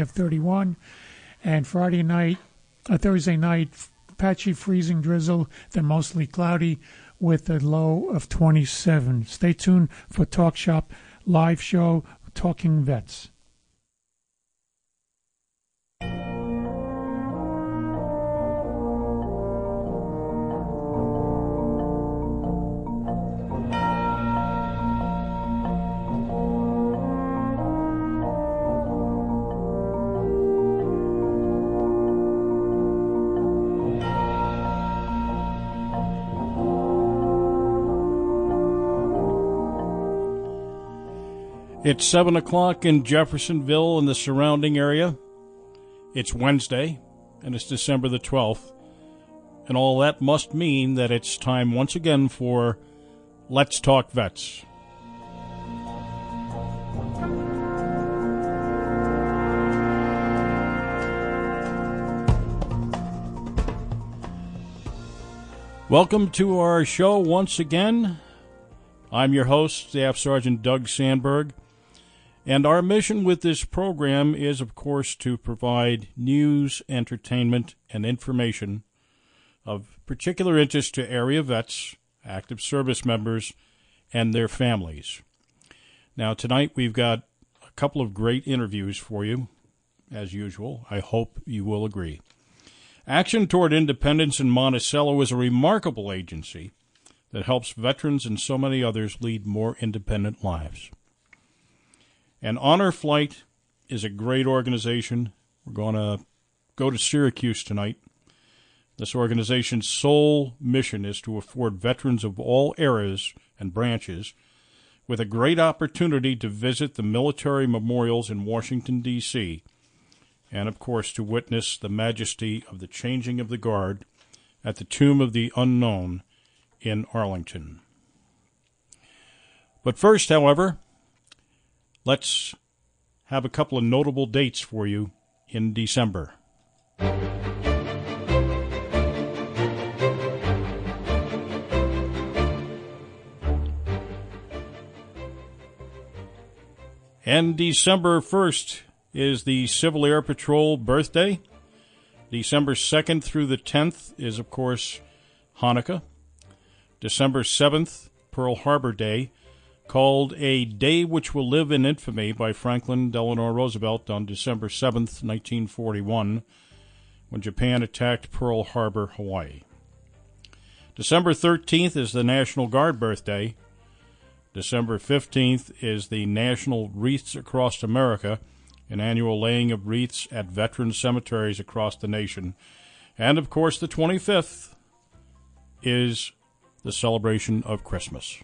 of 31, and Friday night, uh, Thursday night, patchy freezing drizzle, then mostly cloudy with a low of 27. Stay tuned for Talk Shop live show Talking Vets. It's 7 o'clock in Jeffersonville and the surrounding area. It's Wednesday, and it's December the 12th. And all that must mean that it's time once again for Let's Talk Vets. Welcome to our show once again. I'm your host, Staff Sergeant Doug Sandberg. And our mission with this program is, of course, to provide news, entertainment, and information of particular interest to area vets, active service members, and their families. Now, tonight we've got a couple of great interviews for you, as usual. I hope you will agree. Action Toward Independence in Monticello is a remarkable agency that helps veterans and so many others lead more independent lives. And Honor Flight is a great organization. We're going to go to Syracuse tonight. This organization's sole mission is to afford veterans of all eras and branches with a great opportunity to visit the military memorials in Washington, D.C., and of course to witness the majesty of the changing of the guard at the Tomb of the Unknown in Arlington. But first, however, let's have a couple of notable dates for you in December. And December 1st is the Civil Air Patrol birthday. December 2nd through the 10th is, of course, Hanukkah. December 7th, Pearl Harbor Day called A Day Which Will Live in Infamy by Franklin Delano Roosevelt on December 7, 1941, when Japan attacked Pearl Harbor, Hawaii. December 13th is the National Guard birthday. December 15th is the National Wreaths Across America, an annual laying of wreaths at veteran cemeteries across the nation. And of course, the 25th is the celebration of Christmas.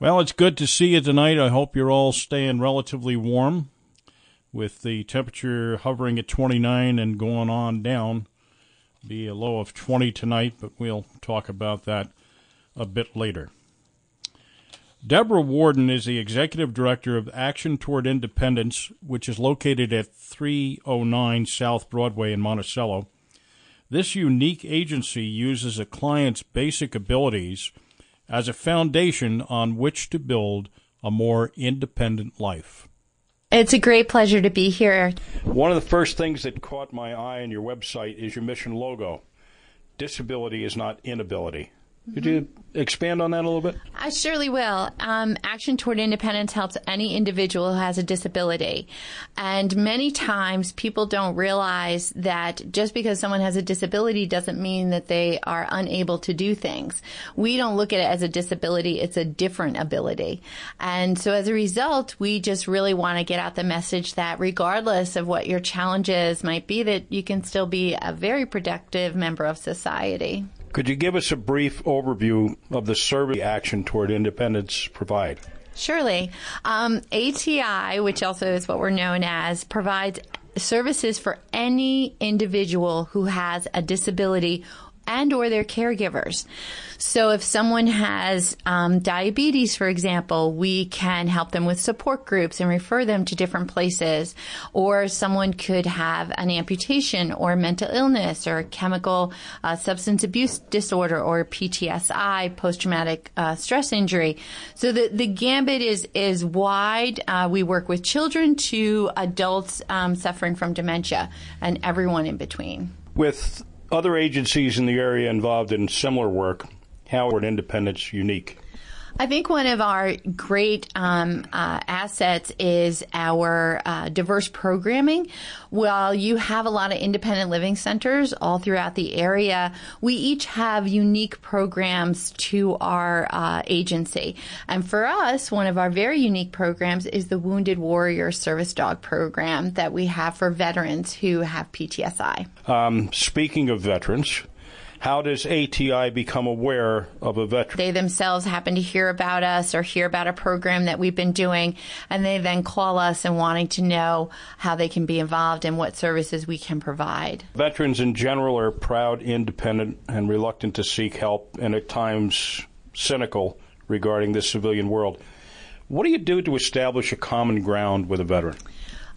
Well, it's good to see you tonight. I hope you're all staying relatively warm with the temperature hovering at 29 and going on down. Be a low of 20 tonight, but we'll talk about that a bit later. Deborah Warden is the executive director of Action Toward Independence, which is located at 309 South Broadway in Monticello. This unique agency uses a client's basic abilities as a foundation on which to build a more independent life. It's a great pleasure to be here. One of the first things that caught my eye on your website is your mission logo. Disability is not inability. Could you expand on that a little bit? I surely will. Um, Action Toward Independence helps any individual who has a disability. And many times people don't realize that just because someone has a disability doesn't mean that they are unable to do things. We don't look at it as a disability, it's a different ability. And so as a result, we just really want to get out the message that regardless of what your challenges might be, that you can still be a very productive member of society. Could you give us a brief overview of the service action toward independence provide? Surely. Um, ATI, which also is what we're known as, provides services for any individual who has a disability and or their caregivers. So if someone has um, diabetes, for example, we can help them with support groups and refer them to different places. Or someone could have an amputation or mental illness or chemical uh, substance abuse disorder or PTSI, post-traumatic uh, stress injury. So the, the gambit is, is wide. Uh, we work with children to adults um, suffering from dementia and everyone in between. With other agencies in the area involved in similar work, how are Independence unique? I think one of our great um, uh, assets is our uh, diverse programming. While you have a lot of independent living centers all throughout the area, we each have unique programs to our uh, agency. And for us, one of our very unique programs is the Wounded Warrior Service Dog Program that we have for veterans who have PTSI. Um, speaking of veterans, how does ATI become aware of a veteran? They themselves happen to hear about us or hear about a program that we've been doing, and they then call us and wanting to know how they can be involved and what services we can provide. Veterans in general are proud, independent, and reluctant to seek help, and at times cynical regarding the civilian world. What do you do to establish a common ground with a veteran?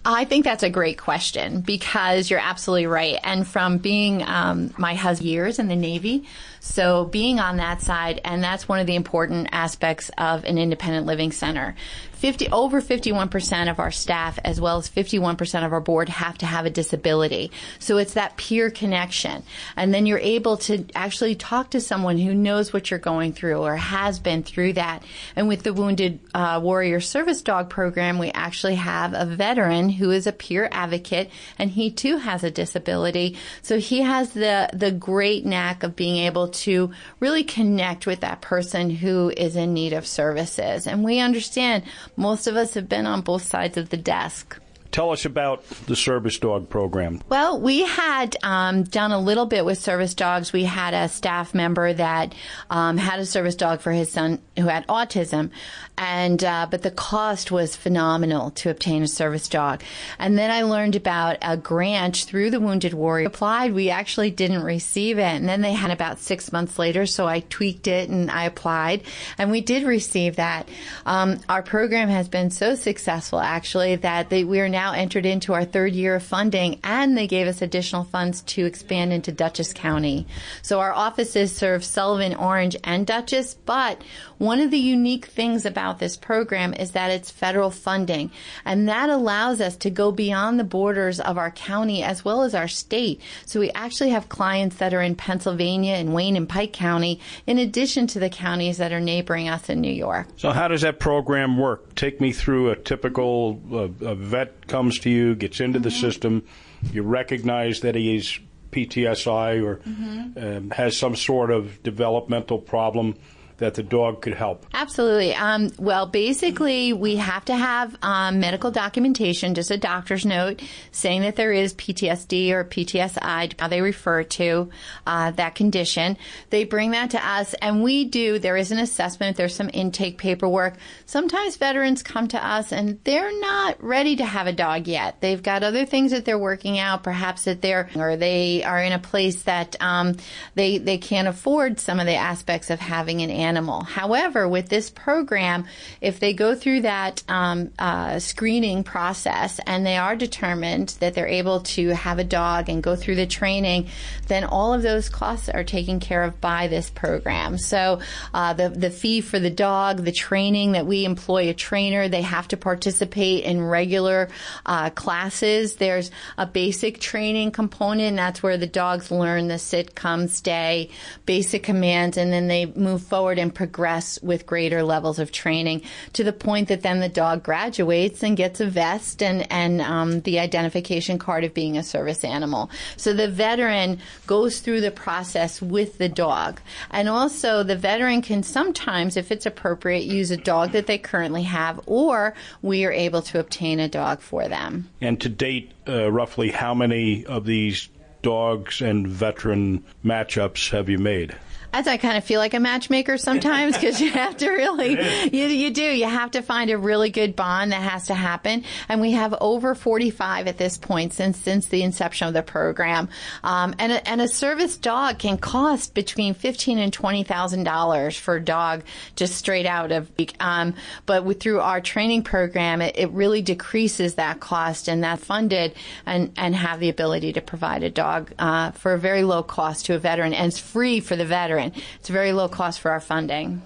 I think that's a great question because you're absolutely right. And from being um, my husband years in the Navy, so being on that side, and that's one of the important aspects of an independent living center. 50, over 51% of our staff, as well as 51% of our board, have to have a disability. So it's that peer connection. And then you're able to actually talk to someone who knows what you're going through or has been through that. And with the Wounded uh, Warrior Service Dog program, we actually have a veteran who is a peer advocate, and he too has a disability. So he has the, the great knack of being able to really connect with that person who is in need of services. And we understand most of us have been on both sides of the desk. Tell us about the service dog program. Well, we had um, done a little bit with service dogs. We had a staff member that um, had a service dog for his son who had autism, and uh, but the cost was phenomenal to obtain a service dog. And then I learned about a grant through the Wounded Warrior. Applied, we actually didn't receive it, and then they had about six months later. So I tweaked it and I applied, and we did receive that. Um, our program has been so successful, actually, that they, we are now now entered into our third year of funding, and they gave us additional funds to expand into Dutchess County. So our offices serve Sullivan, Orange, and Dutchess, but one of the unique things about this program is that it's federal funding, and that allows us to go beyond the borders of our county as well as our state. So we actually have clients that are in Pennsylvania and Wayne and Pike County, in addition to the counties that are neighboring us in New York. So how does that program work? Take me through a typical uh, vet comes to you, gets into mm-hmm. the system, you recognize that he's PTSI or mm-hmm. um, has some sort of developmental problem that the dog could help? Absolutely. Um, well, basically, we have to have um, medical documentation, just a doctor's note, saying that there is PTSD or PTSI, how they refer to uh, that condition. They bring that to us, and we do. There is an assessment. There's some intake paperwork. Sometimes veterans come to us, and they're not ready to have a dog yet. They've got other things that they're working out. Perhaps that they're or they are in a place that um, they they can't afford some of the aspects of having an animal. However, with this program, if they go through that um, uh, screening process and they are determined that they're able to have a dog and go through the training, then all of those costs are taken care of by this program. So uh, the the fee for the dog, the training that we employ a trainer, they have to participate in regular uh, classes. There's a basic training component. That's where the dogs learn the sit, come, stay, basic commands, and then they move forward and progress with greater levels of training to the point that then the dog graduates and gets a vest and, and um, the identification card of being a service animal. So the veteran goes through the process with the dog. And also the veteran can sometimes, if it's appropriate, use a dog that they currently have or we are able to obtain a dog for them. And to date, uh, roughly how many of these dogs and veteran matchups have you made? As I kind of feel like a matchmaker sometimes because you have to really, you, you do, you have to find a really good bond that has to happen. And we have over 45 at this point since, since the inception of the program. Um, and, a, and a service dog can cost between 15 and $20,000 for a dog just straight out of, um, but with, through our training program, it, it really decreases that cost and that funded and, and have the ability to provide a dog, uh, for a very low cost to a veteran and it's free for the veteran. It's a very low cost for our funding.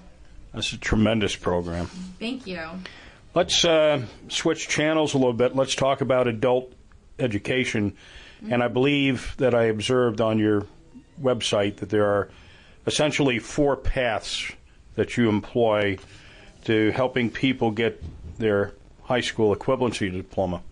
That's a tremendous program. Thank you. Let's uh, switch channels a little bit. Let's talk about adult education. Mm-hmm. And I believe that I observed on your website that there are essentially four paths that you employ to helping people get their high school equivalency diploma.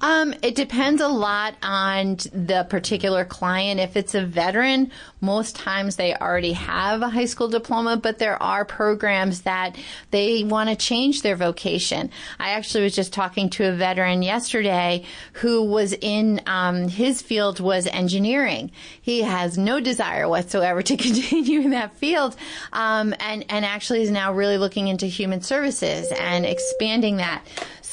Um, it depends a lot on the particular client. If it's a veteran, most times they already have a high school diploma, but there are programs that they want to change their vocation. I actually was just talking to a veteran yesterday who was in um, his field was engineering. He has no desire whatsoever to continue in that field, um, and and actually is now really looking into human services and expanding that.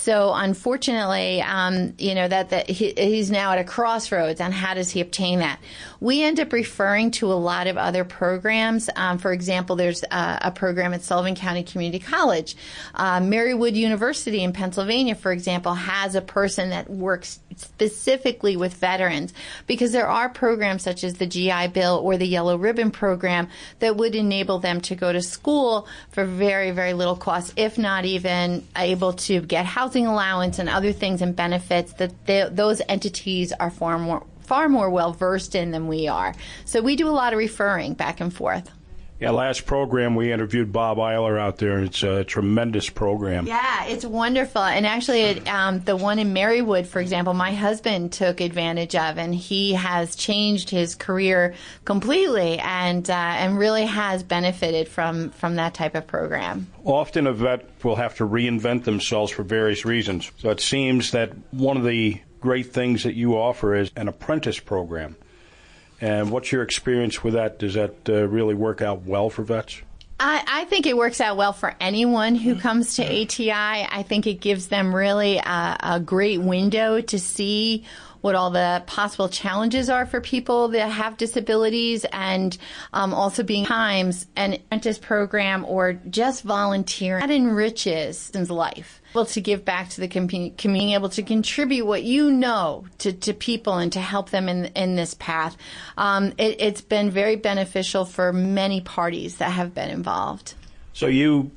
So unfortunately, um, you know that, that he, he's now at a crossroads on how does he obtain that. We end up referring to a lot of other programs. Um, for example, there's a, a, program at Sullivan County Community College. Uh, Marywood University in Pennsylvania, for example, has a person that works specifically with veterans because there are programs such as the GI Bill or the Yellow Ribbon program that would enable them to go to school for very, very little cost, if not even able to get housing allowance and other things and benefits that they, those entities are far more far more well versed in than we are. So we do a lot of referring back and forth. Yeah, last program we interviewed Bob Eiler out there. It's a tremendous program. Yeah, it's wonderful. And actually, it, um, the one in Marywood, for example, my husband took advantage of, and he has changed his career completely, and uh, and really has benefited from from that type of program. Often, a vet will have to reinvent themselves for various reasons. So it seems that one of the great things that you offer is an apprentice program. And what's your experience with that? Does that uh, really work out well for vets? I, I, think it works out well for anyone who comes to ATI. I think it gives them really a, a great window to see what all the possible challenges are for people that have disabilities and um, also being times an apprentice program or just volunteering that enriches someone's life able to give back to the community, being able to contribute what you know to, to people and to help them in in this path. Um, it, it's been very beneficial for many parties that have been involved. So you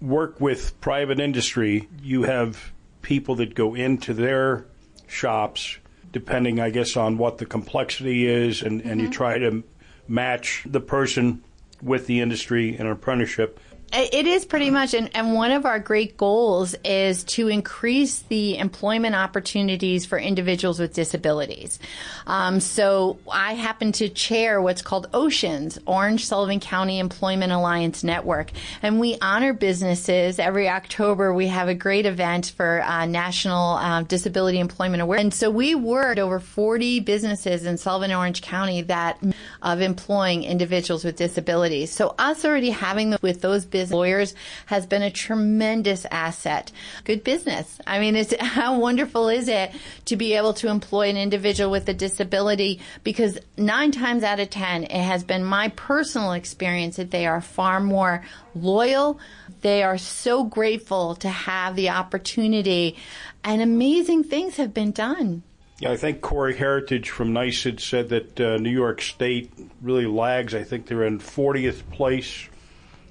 work with private industry. You have people that go into their shops depending, I guess, on what the complexity is, and, and mm-hmm. you try to match the person with the industry in an apprenticeship. It is pretty much, and, and one of our great goals is to increase the employment opportunities for individuals with disabilities. Um, so I happen to chair what's called Oceans, Orange Sullivan County Employment Alliance Network, and we honor businesses. Every October, we have a great event for uh, National uh, Disability Employment Awareness. And so we worked over 40 businesses in Sullivan Orange County that of employing individuals with disabilities. So us already having them with those businesses business lawyers has been a tremendous asset. Good business. I mean, it's how wonderful is it to be able to employ an individual with a disability because nine times out of ten, it has been my personal experience that they are far more loyal. They are so grateful to have the opportunity and amazing things have been done. Yeah, I think Corey Heritage from NYSUD said that uh, New York State really lags. I think they're in 40th place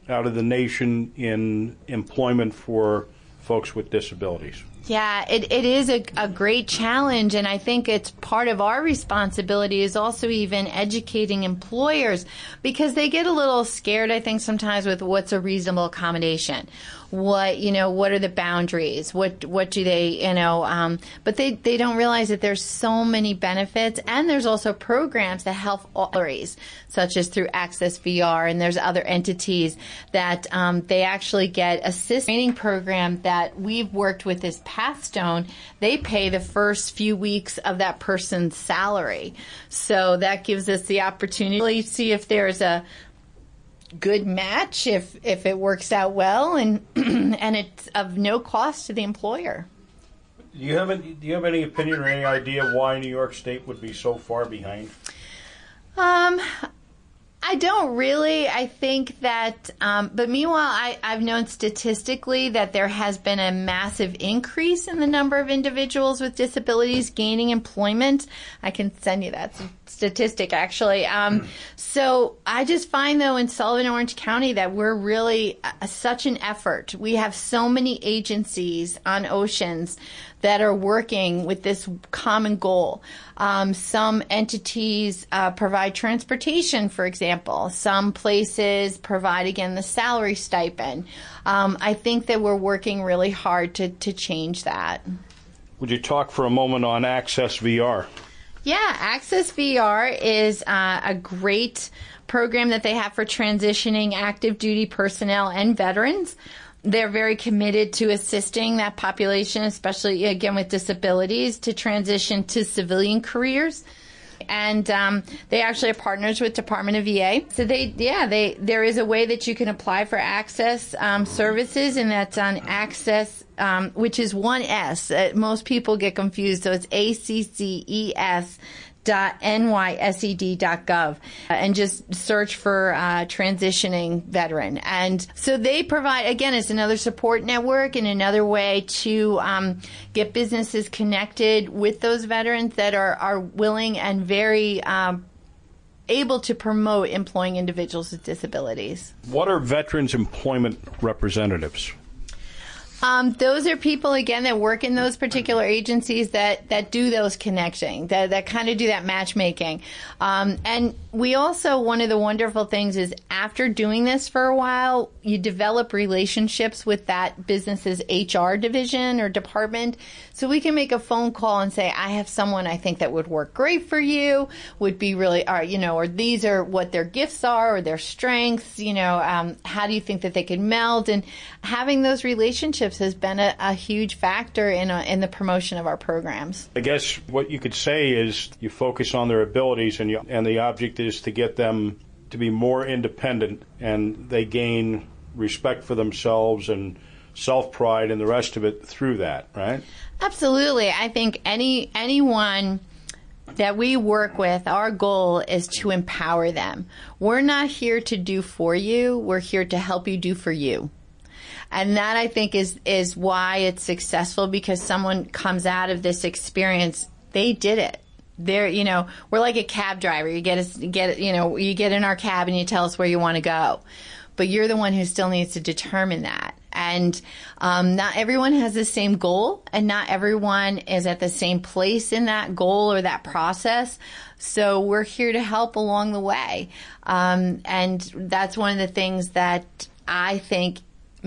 out of the nation in employment for folks with disabilities. Yeah, it, it is a, a great challenge, and I think it's part of our responsibility is also even educating employers because they get a little scared, I think, sometimes with what's a reasonable accommodation what you know what are the boundaries? What what do they you know um, but they they don't realize that there's so many benefits and there's also programs that help galleries such as through ACCES VR and there's other entities that um, they actually get assist training program that we've worked with this pathstone they pay the first few weeks of that person's salary. So that gives us the opportunity to see if there's a good match if if it works out well and and it's of no cost to the employer. Do you have any, do you have any opinion or any idea why New York State would be so far behind? Um, I don't really. I think that, um, but meanwhile, I, I've known statistically that there has been a massive increase in the number of individuals with disabilities gaining employment. I can send you that statistic actually. Um, so I just find though in Sullivan Orange County that we're really uh, such an effort. We have so many agencies on oceans that are working with this common goal. Um, some entities uh, provide transportation, for example. Some places provide, again, the salary stipend. Um, I think that we're working really hard to, to change that. Would you talk for a moment on ACCES VR? Yeah, ACCES VR is uh, a great program that they have for transitioning active duty personnel and veterans they're very committed to assisting that population, especially again with disabilities, to transition to civilian careers. And um, they actually are partners with Department of VA. So they, yeah, they there is a way that you can apply for access um, services, and that's on access, um, which is one S. Uh, most people get confused, so it's A C C E S nysed.gov and just search for uh, transitioning veteran. And so they provide, again, it's another support network and another way to um, get businesses connected with those veterans that are, are willing and very um, able to promote employing individuals with disabilities. What are veterans employment representatives? Um, those are people again that work in those particular agencies that that do those connecting, that that kind of do that matchmaking. Um, and we also one of the wonderful things is after doing this for a while, you develop relationships with that business's HR division or department, so we can make a phone call and say, I have someone I think that would work great for you, would be really, or you know, or these are what their gifts are or their strengths. You know, um, how do you think that they could meld? And having those relationships has been a, a huge factor in, a, in the promotion of our programs. I guess what you could say is you focus on their abilities, and, you, and the object is to get them to be more independent, and they gain respect for themselves and self pride and the rest of it through that, right? Absolutely. I think any anyone that we work with, our goal is to empower them. We're not here to do for you, we're here to help you do for you. And that I think is, is why it's successful because someone comes out of this experience, they did it. They're, you know, we're like a cab driver. You get us, get, you know, you get in our cab and you tell us where you want to go. But you're the one who still needs to determine that. And um, not everyone has the same goal, and not everyone is at the same place in that goal or that process. So we're here to help along the way. Um, and that's one of the things that I think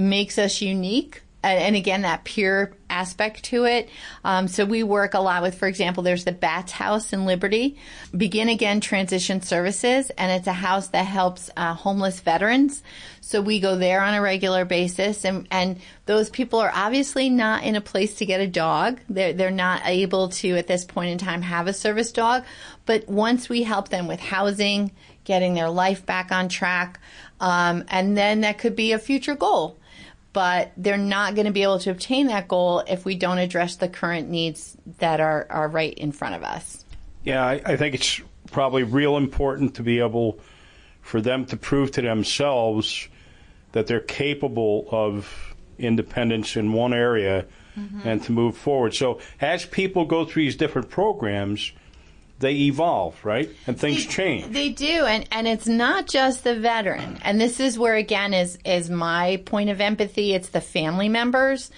makes us unique and again that pure aspect to it. Um, so we work a lot with for example there's the bats house in liberty. Begin again transition services and it's a house that helps uh, homeless veterans. So we go there on a regular basis and, and those people are obviously not in a place to get a dog. They're, they're not able to at this point in time have a service dog. But once we help them with housing getting their life back on track um, and then that could be a future goal but they're not going to be able to obtain that goal if we don't address the current needs that are, are right in front of us. Yeah, I, I think it's probably real important to be able for them to prove to themselves that they're capable of independence in one area mm-hmm. and to move forward. So as people go through these different programs, they evolve, right? And things they, change. They do, and and it's not just the veteran. And this is where again is is my point of empathy. It's the family members.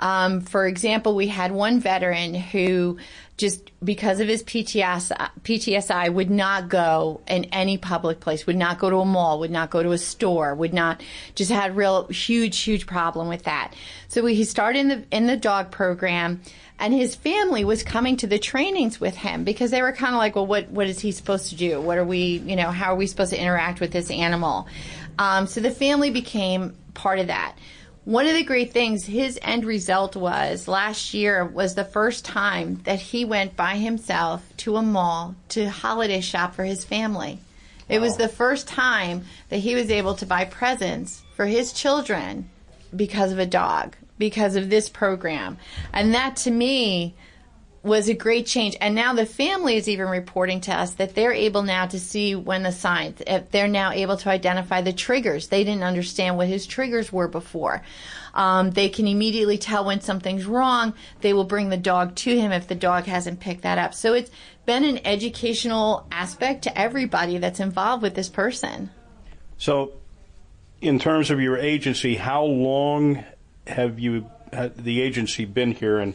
Um, for example, we had one veteran who just because of his PTS, PTSI would not go in any public place, would not go to a mall, would not go to a store, would not just had real huge, huge problem with that. So he started in the in the dog program and his family was coming to the trainings with him because they were kind of like, well, what what is he supposed to do? What are we, you know, how are we supposed to interact with this animal? Um, so the family became part of that. One of the great things, his end result was last year was the first time that he went by himself to a mall to holiday shop for his family. It was the first time that he was able to buy presents for his children because of a dog, because of this program. And that to me was a great change. And now the family is even reporting to us that they're able now to see when the signs, if they're now able to identify the triggers. They didn't understand what his triggers were before. Um, they can immediately tell when something's wrong. They will bring the dog to him if the dog hasn't picked that up. So it's been an educational aspect to everybody that's involved with this person. So, in terms of your agency, how long have you the agency been here and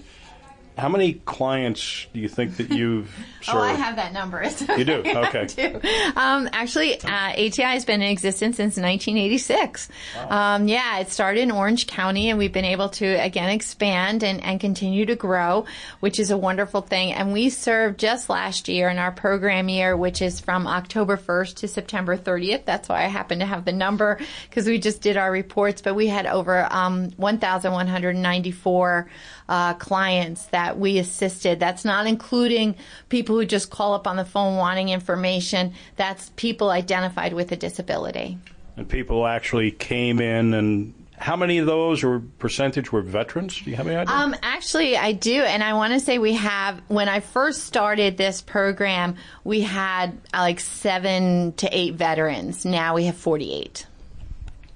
how many clients do you think that you've served? oh, I have that number. you do? Okay. Um, actually, uh, ATI has been in existence since 1986. Wow. Um, yeah, it started in Orange County, and we've been able to again expand and, and continue to grow, which is a wonderful thing. And we served just last year in our program year, which is from October 1st to September 30th. That's why I happen to have the number because we just did our reports, but we had over um, 1,194 uh, clients that we assisted. That's not including people who just call up on the phone wanting information. That's people identified with a disability. And people actually came in and how many of those or percentage were veterans? Do you have any idea? Um, actually, I do, and I want to say we have. When I first started this program, we had uh, like seven to eight veterans. Now we have forty-eight.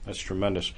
That's tremendous.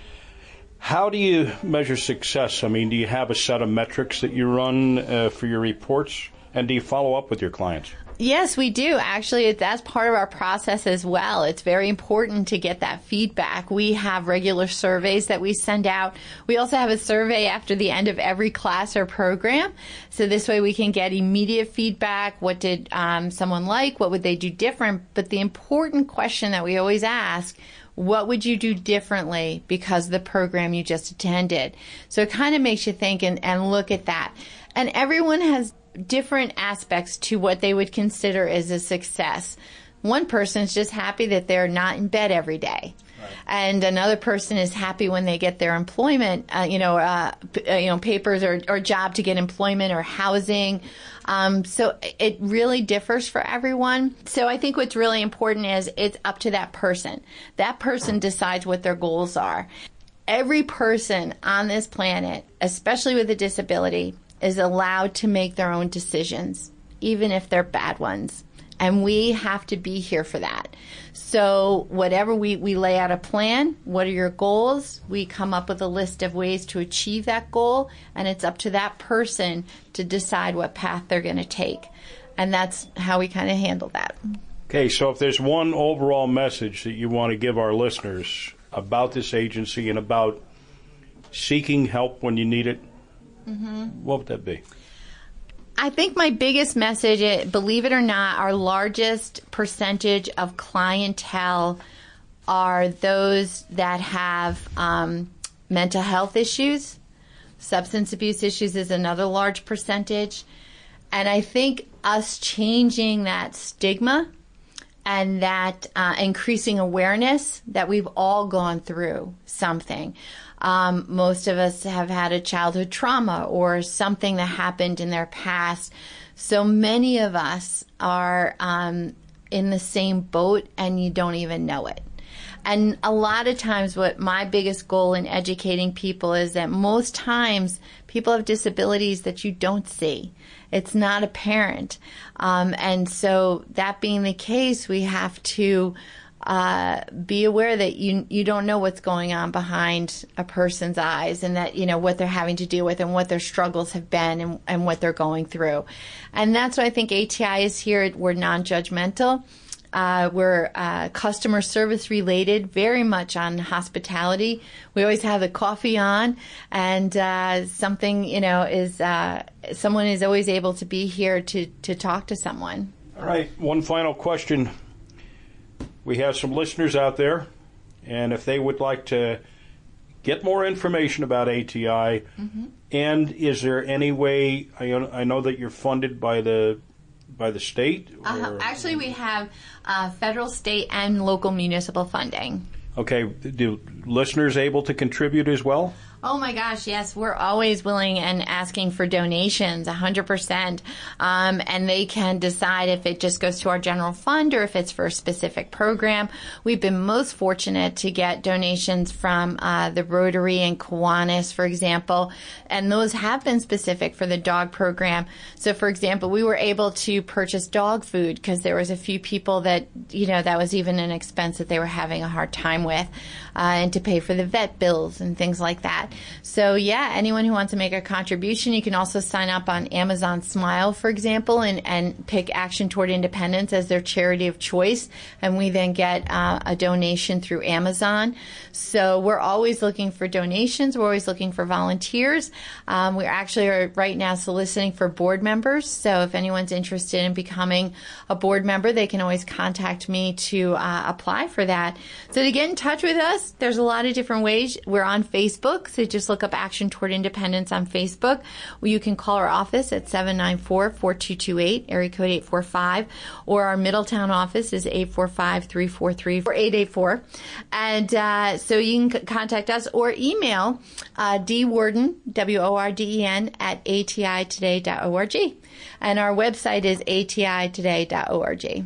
How do you measure success? I mean, do you have a set of metrics that you run uh, for your reports? And do you follow up with your clients? Yes, we do. Actually, that's part of our process as well. It's very important to get that feedback. We have regular surveys that we send out. We also have a survey after the end of every class or program. So this way we can get immediate feedback. What did um, someone like? What would they do different? But the important question that we always ask what would you do differently because of the program you just attended? So it kind of makes you think and, and look at that. And everyone has different aspects to what they would consider as a success. One person is just happy that they're not in bed every day. And another person is happy when they get their employment, uh, you know, uh, uh, you know, papers or, or job to get employment or housing. Um, so it really differs for everyone. So I think what's really important is it's up to that person. That person decides what their goals are. Every person on this planet, especially with a disability, is allowed to make their own decisions, even if they're bad ones. And we have to be here for that. So whatever we, we lay out a plan, what are your goals? We come up with a list of ways to achieve that goal, and it's up to that person to decide what path they're going to take. And that's how we kind of handle that. Okay, so if there's one overall message that you want to give our listeners about this agency and about seeking help when you need it, mm-hmm. what would that be? I think my biggest message, eh, believe it or not, our largest percentage of clientele are those that have um, mental health issues. Substance abuse issues is another large percentage. And I think us changing that stigma and that uh, increasing awareness that we've all gone through something. Um, most of us have had a childhood trauma or something that happened in their past. So many of us are um, in the same boat and you don't even know it. And a lot of times, what my biggest goal in educating people is that most times people have disabilities that you don't see. It's not apparent. Um, and so, that being the case, we have to uh, be aware that you you don't know what's going on behind a person's eyes and that you know what they're having to deal with and what their struggles have been and, and what they're going through. And that's why I think ATI is here. We're non-judgmental. Uh, we're uh, customer service related, very much on hospitality. We always have the coffee on, and uh, something you know is uh, someone is always able to be here to to talk to someone. All right, one final question we have some listeners out there, and if they would like to get more information about ATI, mm-hmm. and is there any way? I, I know that you're funded by the by the state. Uh, actually, we have uh, federal, state, and local municipal funding. Okay, do listeners able to contribute as well? Oh my gosh, yes, we're always willing and asking for donations, 100%. Um, and they can decide if it just goes to our general fund or if it's for a specific program. We've been most fortunate to get donations from uh, the Rotary and Kiwanis, for example, and those have been specific for the dog program. So, for example, we were able to purchase dog food because there was a few people that, you know, that was even an expense that they were having a hard time with, uh, and to pay for the vet bills and things like that. So yeah, anyone who wants to make a contribution, you can also sign up on Amazon Smile, for example, and, and pick Action Toward Independence as their charity of choice. And we then get uh, a donation through Amazon. So we're always looking for donations. We're always looking for volunteers. Um, we actually are right now soliciting for board members. So if anyone's interested in becoming a board member, they can always contact me to uh, apply for that. So to get in touch with us, there's a lot of different ways. We're on Facebook, so just look up Action Toward Independence on Facebook. you can call our office at 794-4228, area code 845, or our Middletown office is 845-343-4884. And uh, so you can contact us or email uh, dwarden, W-O-R-D-E-N, at atitoday.org. And our website is atitoday.org.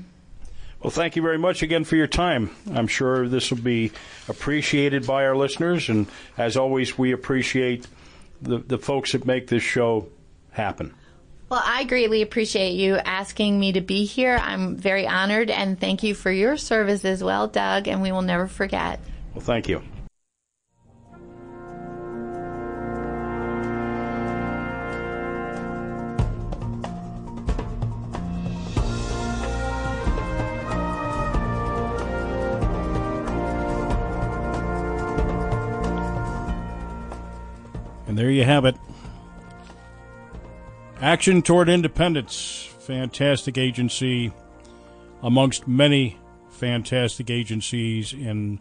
Well, thank you very much again for your time. I'm sure this will be appreciated by our listeners, and as always, we appreciate the, the folks that make this show happen. Well, I greatly appreciate you asking me to be here. I'm very honored, and thank you for your service as well, Doug, and we will never forget. Well, thank you. There you have it. Action Toward Independence, fantastic agency amongst many fantastic agencies in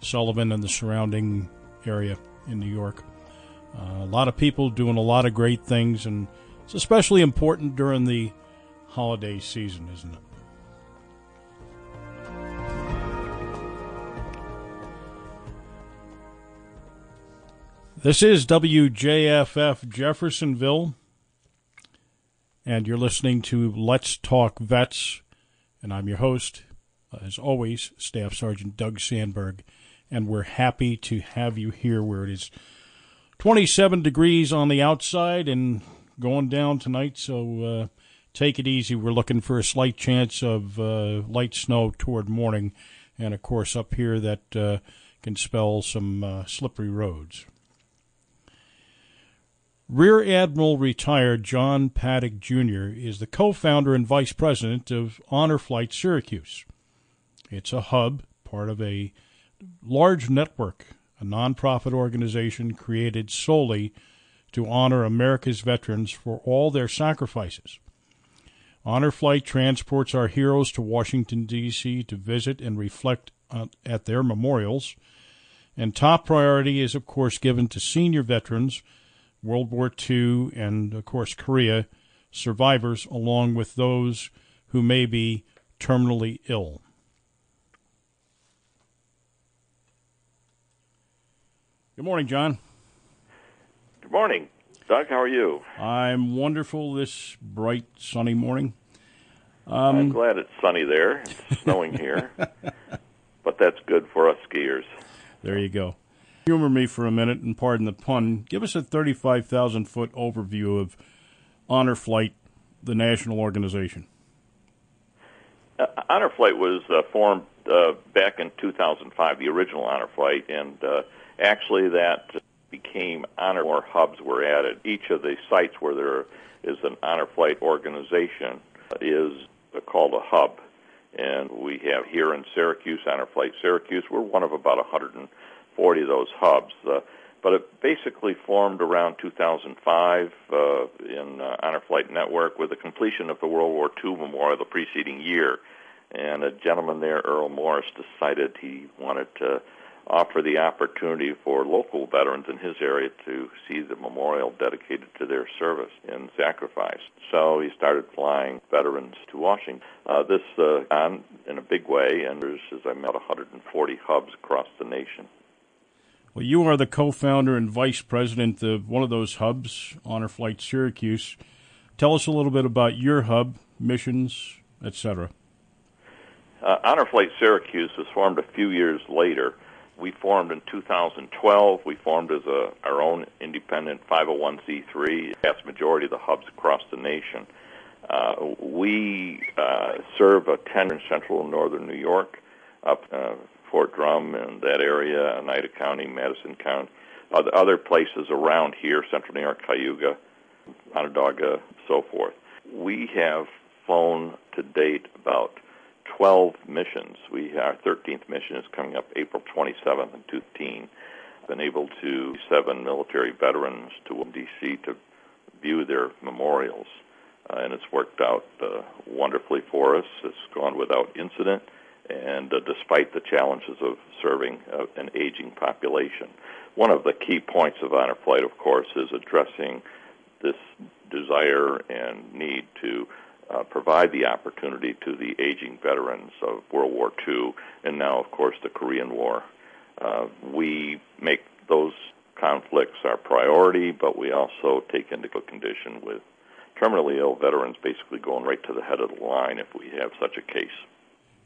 Sullivan and the surrounding area in New York. Uh, a lot of people doing a lot of great things, and it's especially important during the holiday season, isn't it? This is WJFF Jeffersonville, and you're listening to Let's Talk Vets, and I'm your host, as always, Staff Sergeant Doug Sandberg, and we're happy to have you here where it is 27 degrees on the outside and going down tonight, so uh, take it easy. We're looking for a slight chance of uh, light snow toward morning, and of course, up here that uh, can spell some uh, slippery roads. Rear Admiral retired John Paddock Jr. is the co founder and vice president of Honor Flight Syracuse. It's a hub, part of a large network, a nonprofit organization created solely to honor America's veterans for all their sacrifices. Honor Flight transports our heroes to Washington, D.C. to visit and reflect at their memorials. And top priority is, of course, given to senior veterans World War II, and of course Korea survivors, along with those who may be terminally ill. Good morning, John. Good morning. Doug, how are you? I'm wonderful this bright, sunny morning. Um, I'm glad it's sunny there. It's snowing here. but that's good for us skiers. There you go. Humor me for a minute and pardon the pun. Give us a 35,000 foot overview of Honor Flight, the national organization. Uh, Honor Flight was uh, formed uh, back in 2005, the original Honor Flight, and uh, actually that became Honor More hubs were added. Each of the sites where there is an Honor Flight organization is called a hub. And we have here in Syracuse, Honor Flight Syracuse, we're one of about 100. 40 of those hubs. Uh, but it basically formed around 2005 uh, in uh, Honor Flight Network with the completion of the World War II memorial the preceding year. And a gentleman there, Earl Morse, decided he wanted to offer the opportunity for local veterans in his area to see the memorial dedicated to their service and sacrifice. So he started flying veterans to Washington. Uh, this uh, on in a big way, and there's, as I met, 140 hubs across the nation. Well, you are the co-founder and vice president of one of those hubs, Honor Flight Syracuse. Tell us a little bit about your hub, missions, etc. Uh, Honor Flight Syracuse was formed a few years later. We formed in 2012. We formed as a, our own independent 501c3. Vast majority of the hubs across the nation. Uh, we uh, serve a 10 in central and northern New York, up uh, Fort Drum and that area, Oneida County, Madison County, other other places around here, central New York, Cayuga, Onondaga, so forth. We have flown to date about 12 missions. We our 13th mission is coming up April 27th and 15. Been able to seven military veterans to D.C. to view their memorials, uh, and it's worked out uh, wonderfully for us. It's gone without incident, and uh, despite the challenges of serving uh, an aging population, one of the key points of honor flight, of course, is addressing this desire and need to uh, provide the opportunity to the aging veterans of World War II and now, of course, the Korean War. Uh, we make those conflicts our priority, but we also take into condition with terminally ill veterans basically going right to the head of the line if we have such a case.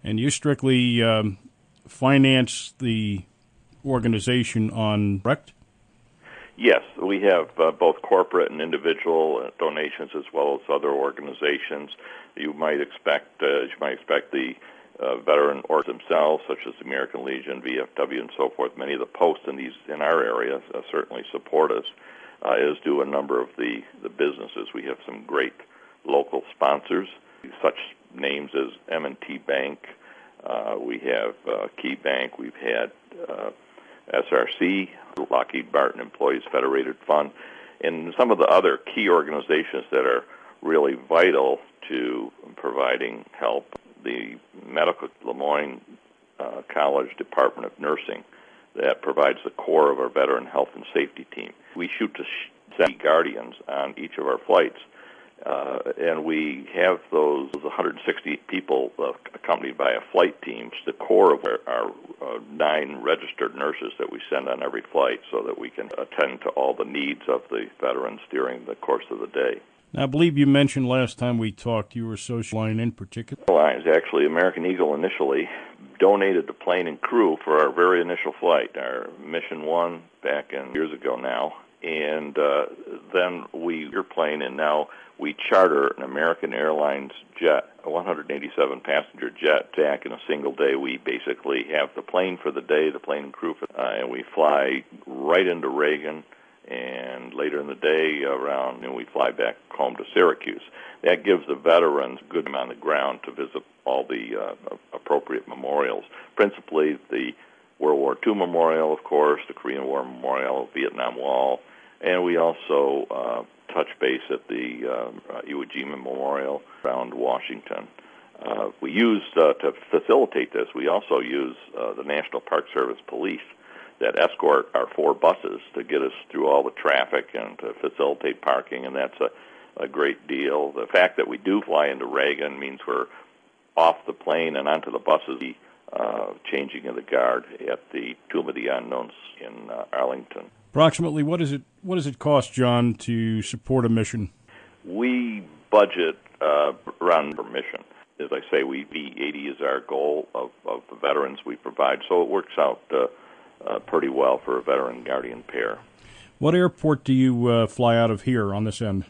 And you strictly um, finance the organization on Brecht? Yes, we have uh, both corporate and individual uh, donations as well as other organizations. You might expect, uh, you might expect the uh, veteran orgs themselves, such as the American Legion, VFW, and so forth. Many of the posts in these in our area uh, certainly support us, uh, as do a number of the the businesses. We have some great local sponsors, such names as M&T Bank. Uh, we have uh, KeyBank. We've had uh, SRC, Lockheed Martin Employees Federated Fund, and some of the other key organizations that are really vital to providing help. The Medical Le Moyne uh, College Department of Nursing that provides the core of our veteran health and safety team. We shoot to send guardians on each of our flights uh, and we have those 160 people uh, accompanied by a flight team. The core of our, our uh, nine registered nurses that we send on every flight, so that we can attend to all the needs of the veterans during the course of the day. Now, I believe you mentioned last time we talked you were Social Line in particular. Lines, actually, American Eagle initially donated the plane and crew for our very initial flight, our Mission One, back in years ago now, and uh, then we your plane, and now we charter an American Airlines jet, a 187 passenger jet, back in a single day. We basically have the plane for the day, the plane and crew, for, uh, and we fly right into Reagan. And later in the day, around noon, we fly back home to Syracuse. That gives the veterans a good on the ground to visit all the uh, appropriate memorials, principally the World War II Memorial, of course, the Korean War Memorial, Vietnam Wall, and we also uh, touch base at the uh, uh, Iwo Jima Memorial around Washington. Uh, we use uh, to facilitate this. We also use uh, the National Park Service police that escort our four buses to get us through all the traffic and to facilitate parking, and that's a, a great deal. The fact that we do fly into Reagan means we're off the plane and onto the buses. Uh, changing of the guard at the Tomb of the Unknowns in uh, Arlington. Approximately, what does it what does it cost, John, to support a mission? We budget uh, around per mission. As I say, we V80 is our goal of, of the veterans we provide, so it works out uh, uh, pretty well for a veteran guardian pair. What airport do you uh, fly out of here on this end?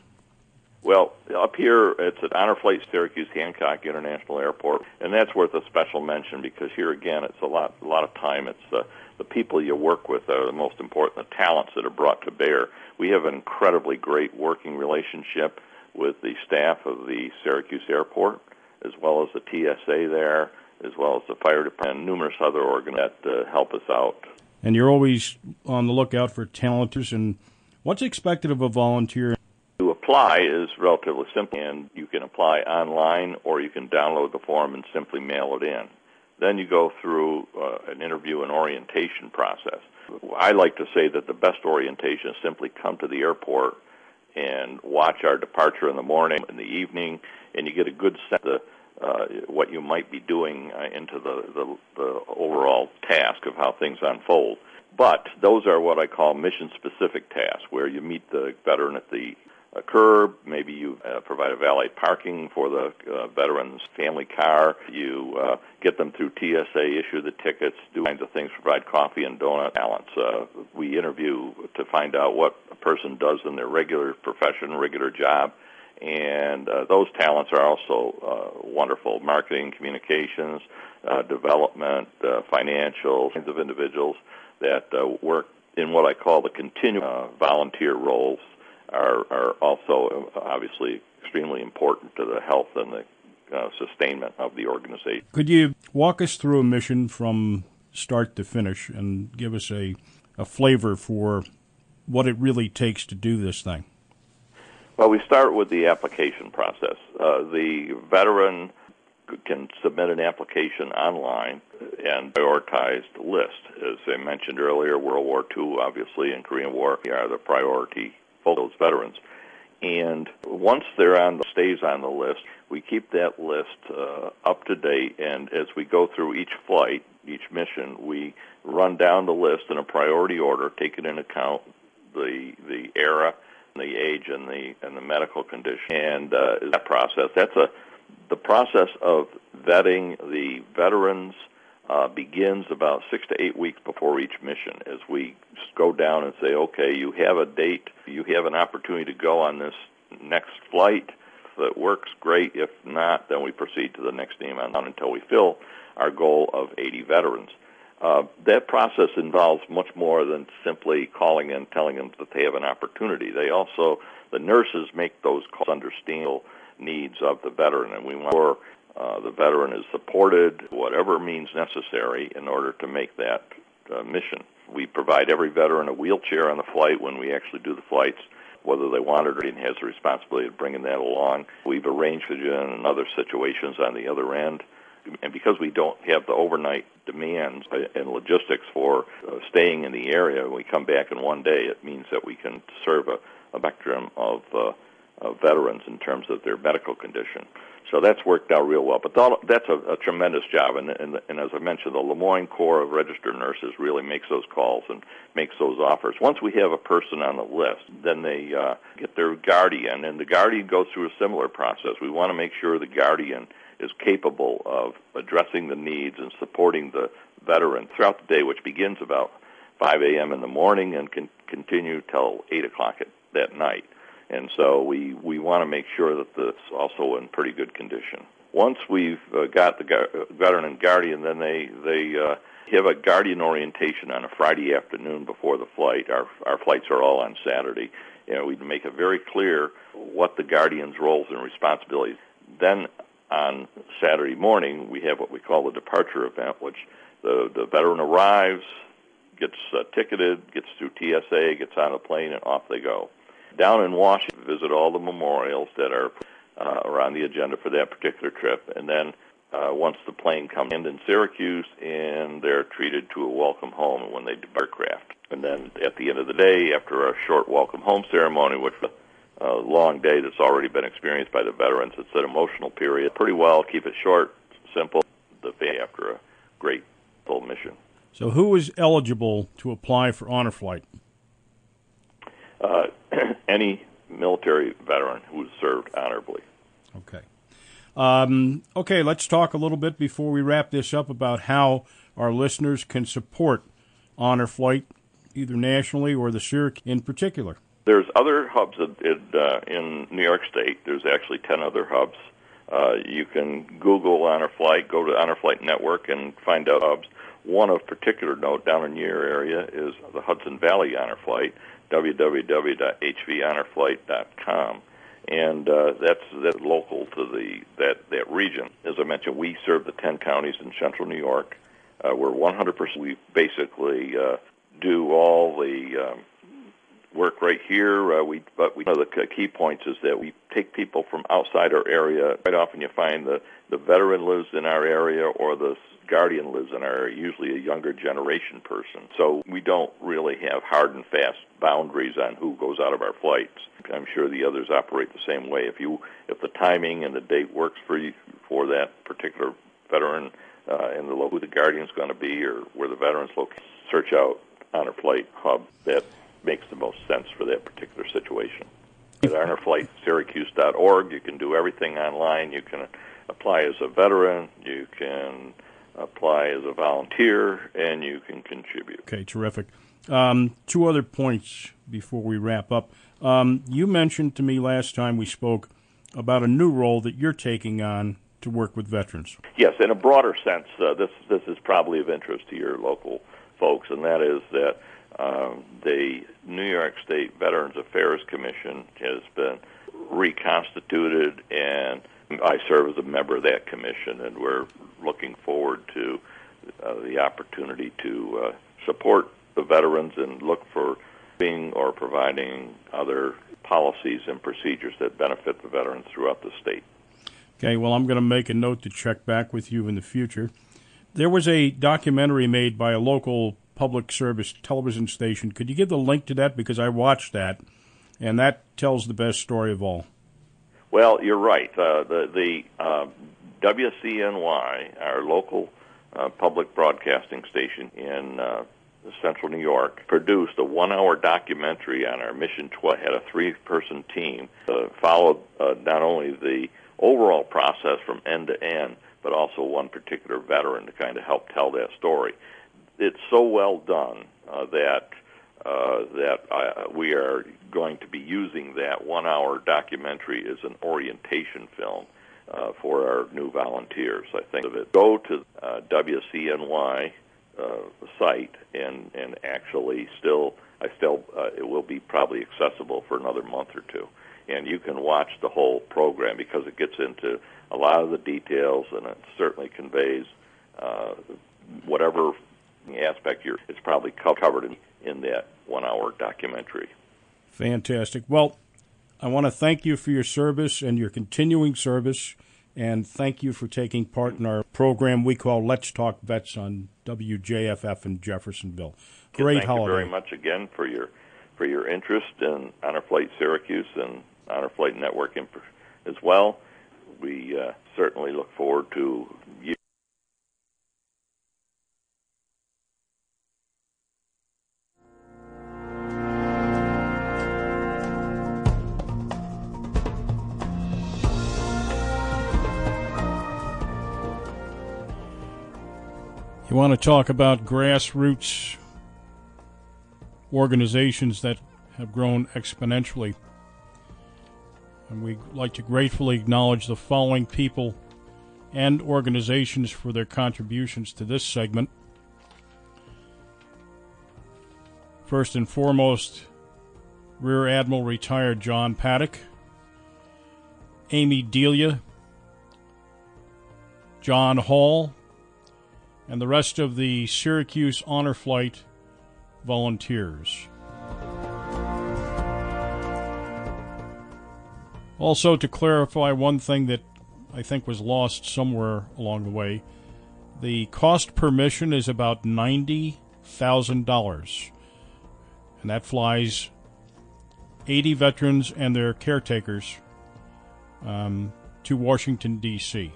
Well, up here it's at Honor Flight Syracuse Hancock International Airport, and that's worth a special mention because here again it's a lot a lot of time. It's uh, the people you work with are the most important, the talents that are brought to bear. We have an incredibly great working relationship with the staff of the Syracuse Airport, as well as the TSA there, as well as the fire department, and numerous other organs that uh, help us out. And you're always on the lookout for talenters. And what's expected of a volunteer? Apply is relatively simple, and you can apply online or you can download the form and simply mail it in. Then you go through uh, an interview and orientation process. I like to say that the best orientation is simply come to the airport and watch our departure in the morning, in the evening, and you get a good sense of uh, what you might be doing uh, into the, the, the overall task of how things unfold. But those are what I call mission specific tasks, where you meet the veteran at the a curb. Maybe you uh, provide a valet parking for the uh, veteran's family car. You uh, get them through TSA, issue the tickets, do kinds of things, provide coffee and donut balance. Uh, we interview to find out what a person does in their regular profession, regular job. And uh, those talents are also uh, wonderful. Marketing, communications, uh, development, uh, financial kinds of individuals that uh, work in what I call the continuous uh, volunteer roles are, are also obviously extremely important to the health and the uh, sustainment of the organization. Could you walk us through a mission from start to finish and give us a, a flavor for what it really takes to do this thing? Well, we start with the application process. Uh, the veteran can submit an application online and prioritized list. As I mentioned earlier, World War II, obviously, and Korean War are the priority for those veterans. And once they're on, the stays on the list, we keep that list uh, up to date. And as we go through each flight, each mission, we run down the list in a priority order, taking into account the the era, the age, and the and the medical condition. And uh, that process, that's a the process of vetting the veterans uh, begins about six to eight weeks before each mission as we go down and say, okay, you have a date, you have an opportunity to go on this next flight. If it works, great. If not, then we proceed to the next name on until we fill our goal of 80 veterans. Uh, that process involves much more than simply calling in, telling them that they have an opportunity. They also, the nurses make those calls, understand needs of the veteran, and we want uh, the veteran is supported, whatever means necessary, in order to make that uh, mission. We provide every veteran a wheelchair on the flight when we actually do the flights, whether they want it or not, has the responsibility of bringing that along. We've arranged for you in other situations on the other end. And because we don't have the overnight demands and logistics for uh, staying in the area, we come back in one day, it means that we can serve a, a spectrum of uh, of veterans in terms of their medical condition. So that's worked out real well. But that's a, a tremendous job. And, and, and as I mentioned, the Le Moyne Corps of Registered Nurses really makes those calls and makes those offers. Once we have a person on the list, then they uh, get their guardian, and the guardian goes through a similar process. We want to make sure the guardian is capable of addressing the needs and supporting the veteran throughout the day, which begins about 5 a.m. in the morning and can continue till 8 o'clock at, that night and so we we want to make sure that it's also in pretty good condition. Once we've uh, got the gu- veteran and guardian, then they they uh, have a guardian orientation on a Friday afternoon before the flight. Our our flights are all on Saturday. You know, we make it very clear what the guardian's roles and responsibilities. Then on Saturday morning, we have what we call the departure event, which the the veteran arrives, gets uh, ticketed, gets through TSA, gets on a plane, and off they go down in Washington, visit all the memorials that are uh, the agenda for that particular trip, and then uh, once the plane comes in in Syracuse, and they're treated to a welcome home when they depart craft. And then at the end of the day, after a short welcome home ceremony, which is a long day that's already been experienced by the veterans, it's an emotional period. Pretty well, keep it short, simple. The day after a great full mission. So, who is eligible to apply for honor flight? Any military veteran who has served honorably. Okay. Um, okay, let's talk a little bit before we wrap this up about how our listeners can support Honor Flight, either nationally or the Syracuse in particular. There's other hubs in, uh, in New York State. There's actually 10 other hubs. Uh, you can Google Honor Flight, go to Honor Flight Network, and find out hubs. One of particular note down in your area is the Hudson Valley Honor Flight, www.hvhonorflight.com, and uh, that's that's local to the that that region. As I mentioned, we serve the ten counties in Central New York. Uh, we're 100%. We basically uh, do all the um, work right here. Uh, we but we, one of the key points is that we take people from outside our area. Quite often, you find the the veteran lives in our area or the guardian lives in our area, usually a younger generation person. So we don't really have hard and fast boundaries on who goes out of our flights. I'm sure the others operate the same way. If you if the timing and the date works for you for that particular veteran uh, and the who the guardian's going to be or where the veteran's located, search out honor flight hub that makes the most sense for that particular situation. At honorflightsyracuse.org, you can do everything online. You can apply as a veteran, you can apply as a volunteer, and you can contribute. Okay, terrific. Um, two other points before we wrap up. Um, you mentioned to me last time we spoke about a new role that you're taking on to work with veterans. Yes, in a broader sense, uh, this this is probably of interest to your local folks, and that is that um, the New York State Veterans Affairs Commission has been reconstituted, and I serve as a member of that commission, and we're looking forward to uh, the opportunity to uh, support the veterans and look for being or providing other policies and procedures that benefit the veterans throughout the state. Okay, well, I'm going to make a note to check back with you in the future. There was a documentary made by a local public service television station. Could you give the link to that? Because I watched that, and that tells the best story of all. Well, you're right. Uh, the the uh, WCNY, our local uh, public broadcasting station in uh, Central New York, produced a one-hour documentary on our Mission 12. Had a three-person team uh, followed uh, not only the overall process from end to end, but also one particular veteran to kind of help tell that story. It's so well done uh, that uh, that I, we are going to be using that one-hour documentary as an orientation film uh, for our new volunteers. I think of it. Go to uh, WCNY uh, site and and actually still I still uh, it will be probably accessible for another month or two and you can watch the whole program because it gets into a lot of the details and it certainly conveys uh, whatever aspect you're. It's probably covered in, in that one-hour documentary. Fantastic. Well, I want to thank you for your service and your continuing service, and thank you for taking part in our program we call Let's Talk Vets on WJFF in Jeffersonville. Great thank holiday. you very much again for your for your interest in Honor Flight Syracuse and Honor Flight Network as well. We uh, certainly look forward to you. You want to talk about grassroots organizations that have grown exponentially. And we'd like to gratefully acknowledge the following people and organizations for their contributions to this segment. First and foremost, Rear Admiral retired John Paddock, Amy Delia, John Hall, and the rest of the Syracuse Honor Flight volunteers. Also, to clarify one thing that I think was lost somewhere along the way, the cost per mission is about $90,000. And that flies 80 veterans and their caretakers um, to Washington, D.C.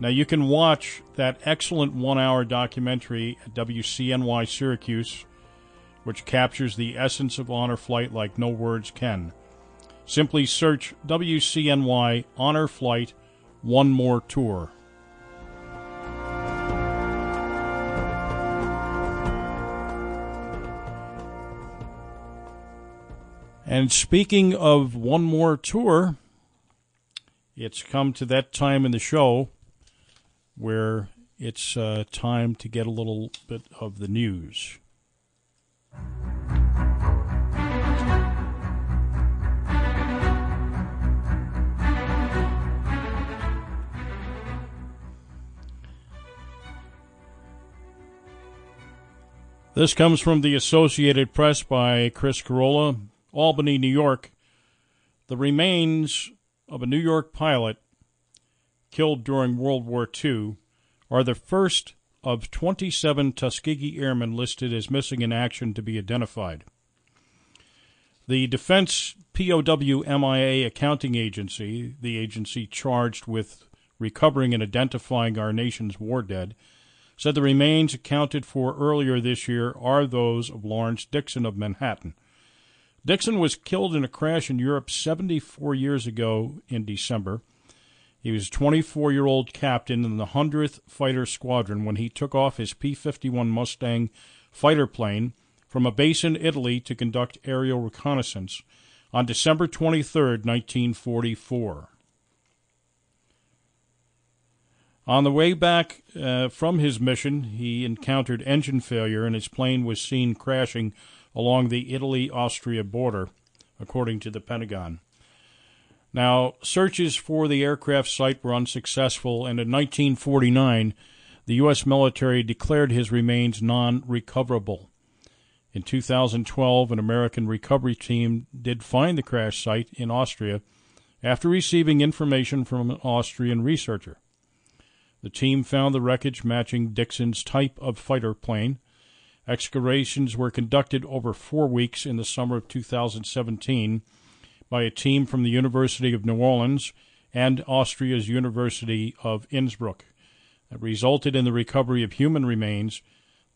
Now, you can watch that excellent one hour documentary at WCNY Syracuse, which captures the essence of honor flight like no words can. Simply search WCNY Honor Flight One More Tour. And speaking of one more tour, it's come to that time in the show where it's uh, time to get a little bit of the news. This comes from the Associated Press by Chris Carola, Albany, New York. The remains of a New York pilot killed during World War II are the first of 27 Tuskegee airmen listed as missing in action to be identified. The Defense POW MIA Accounting Agency, the agency charged with recovering and identifying our nation's war dead, said the remains accounted for earlier this year are those of Lawrence Dixon of Manhattan. Dixon was killed in a crash in Europe 74 years ago in December. He was a 24 year old captain in the 100th Fighter Squadron when he took off his P 51 Mustang fighter plane from a base in Italy to conduct aerial reconnaissance on December 23, 1944. On the way back uh, from his mission, he encountered engine failure and his plane was seen crashing along the Italy Austria border, according to the Pentagon. Now, searches for the aircraft site were unsuccessful, and in 1949, the U.S. military declared his remains non recoverable. In 2012, an American recovery team did find the crash site in Austria after receiving information from an Austrian researcher. The team found the wreckage matching Dixon's type of fighter plane. Excavations were conducted over four weeks in the summer of 2017 by a team from the University of New Orleans and Austria's University of Innsbruck that resulted in the recovery of human remains.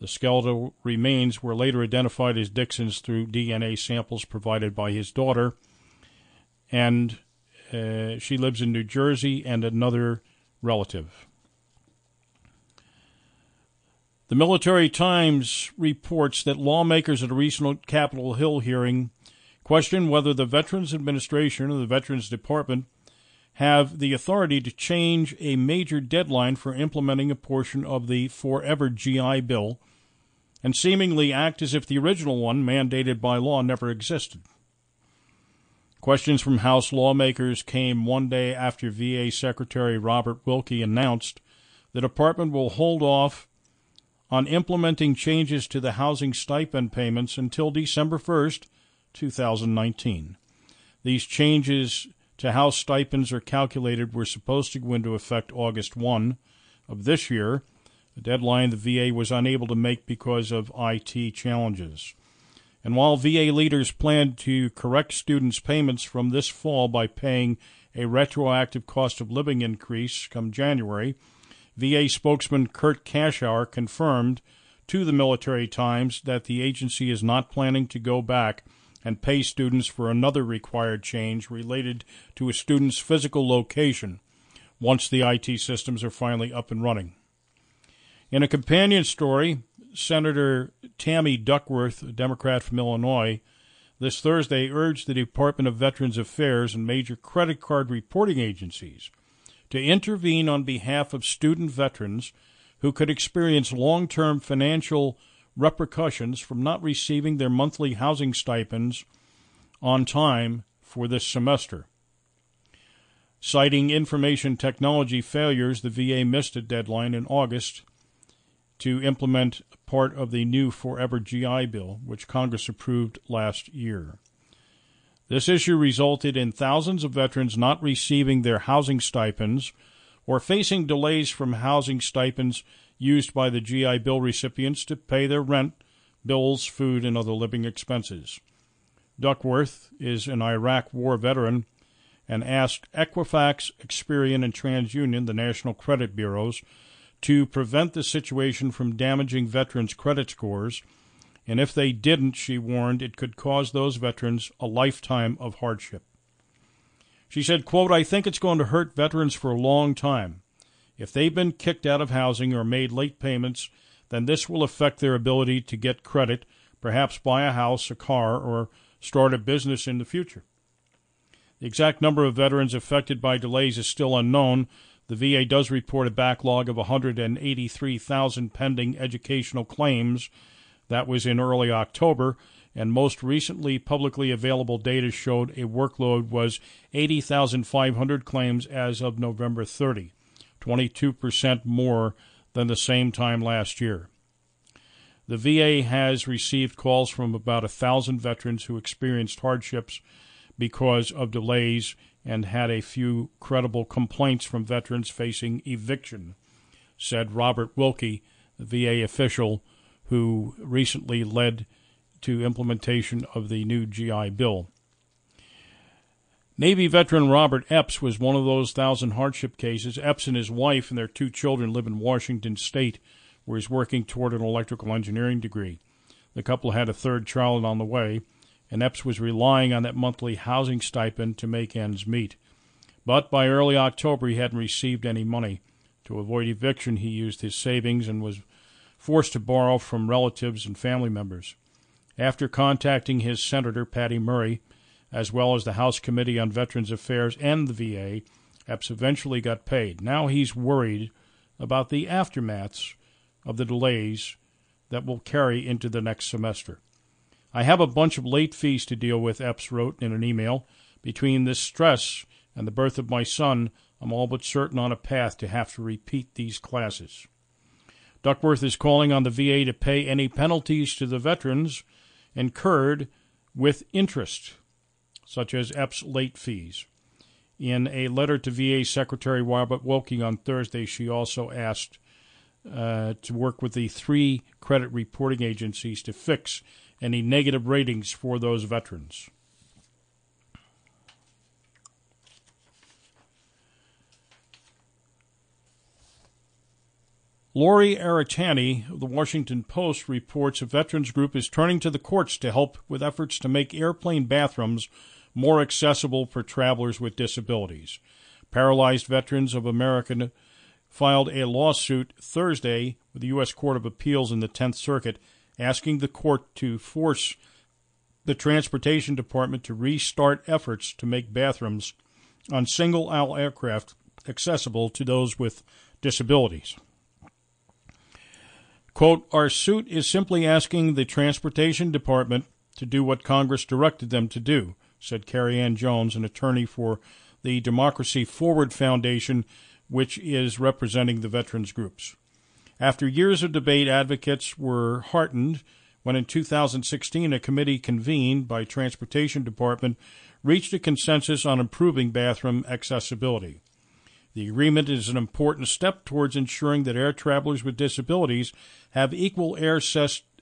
The skeletal remains were later identified as Dixon's through DNA samples provided by his daughter, and uh, she lives in New Jersey and another relative. The Military Times reports that lawmakers at a recent Capitol Hill hearing questioned whether the Veterans Administration or the Veterans Department have the authority to change a major deadline for implementing a portion of the Forever GI Bill and seemingly act as if the original one, mandated by law, never existed. Questions from House lawmakers came one day after VA Secretary Robert Wilkie announced the department will hold off on implementing changes to the housing stipend payments until December 1st, 2019. These changes to how stipends are calculated were supposed to go into effect August 1 of this year, a deadline the VA was unable to make because of IT challenges. And while VA leaders plan to correct students' payments from this fall by paying a retroactive cost of living increase come January, VA spokesman Curt Cashour confirmed to the Military Times that the agency is not planning to go back and pay students for another required change related to a student's physical location once the IT systems are finally up and running. In a companion story, Senator Tammy Duckworth, a Democrat from Illinois, this Thursday urged the Department of Veterans Affairs and major credit card reporting agencies to intervene on behalf of student veterans who could experience long term financial repercussions from not receiving their monthly housing stipends on time for this semester. Citing information technology failures, the VA missed a deadline in August to implement part of the new Forever GI Bill, which Congress approved last year. This issue resulted in thousands of veterans not receiving their housing stipends or facing delays from housing stipends used by the GI Bill recipients to pay their rent, bills, food, and other living expenses. Duckworth is an Iraq War veteran and asked Equifax, Experian, and TransUnion, the national credit bureaus, to prevent the situation from damaging veterans' credit scores and if they didn't, she warned, it could cause those veterans a lifetime of hardship. She said, quote, I think it's going to hurt veterans for a long time. If they've been kicked out of housing or made late payments, then this will affect their ability to get credit, perhaps buy a house, a car, or start a business in the future. The exact number of veterans affected by delays is still unknown. The VA does report a backlog of 183,000 pending educational claims that was in early October, and most recently publicly available data showed a workload was 80,500 claims as of November 30, 22% more than the same time last year. The VA has received calls from about a thousand veterans who experienced hardships because of delays and had a few credible complaints from veterans facing eviction, said Robert Wilkie, the VA official who recently led to implementation of the new GI Bill. Navy veteran Robert Epps was one of those thousand hardship cases. Epps and his wife and their two children live in Washington State, where he's working toward an electrical engineering degree. The couple had a third child on the way, and Epps was relying on that monthly housing stipend to make ends meet. But by early October, he hadn't received any money. To avoid eviction, he used his savings and was forced to borrow from relatives and family members. After contacting his senator, Patty Murray, as well as the House Committee on Veterans Affairs and the VA, Epps eventually got paid. Now he's worried about the aftermaths of the delays that will carry into the next semester. I have a bunch of late fees to deal with, Epps wrote in an email. Between this stress and the birth of my son, I'm all but certain on a path to have to repeat these classes. Duckworth is calling on the VA to pay any penalties to the veterans incurred with interest, such as Epps late fees. In a letter to VA Secretary Robert Wilkie on Thursday, she also asked uh, to work with the three credit reporting agencies to fix any negative ratings for those veterans. Lori Aratani of the Washington Post reports a veterans group is turning to the courts to help with efforts to make airplane bathrooms more accessible for travelers with disabilities. Paralyzed Veterans of America filed a lawsuit Thursday with the U.S. Court of Appeals in the Tenth Circuit asking the court to force the Transportation Department to restart efforts to make bathrooms on single aisle aircraft accessible to those with disabilities. Quote, Our suit is simply asking the Transportation Department to do what Congress directed them to do, said Karianne Jones, an attorney for the Democracy Forward Foundation, which is representing the veterans groups. After years of debate, advocates were heartened when in 2016 a committee convened by Transportation Department reached a consensus on improving bathroom accessibility. The agreement is an important step towards ensuring that air travelers with disabilities have equal air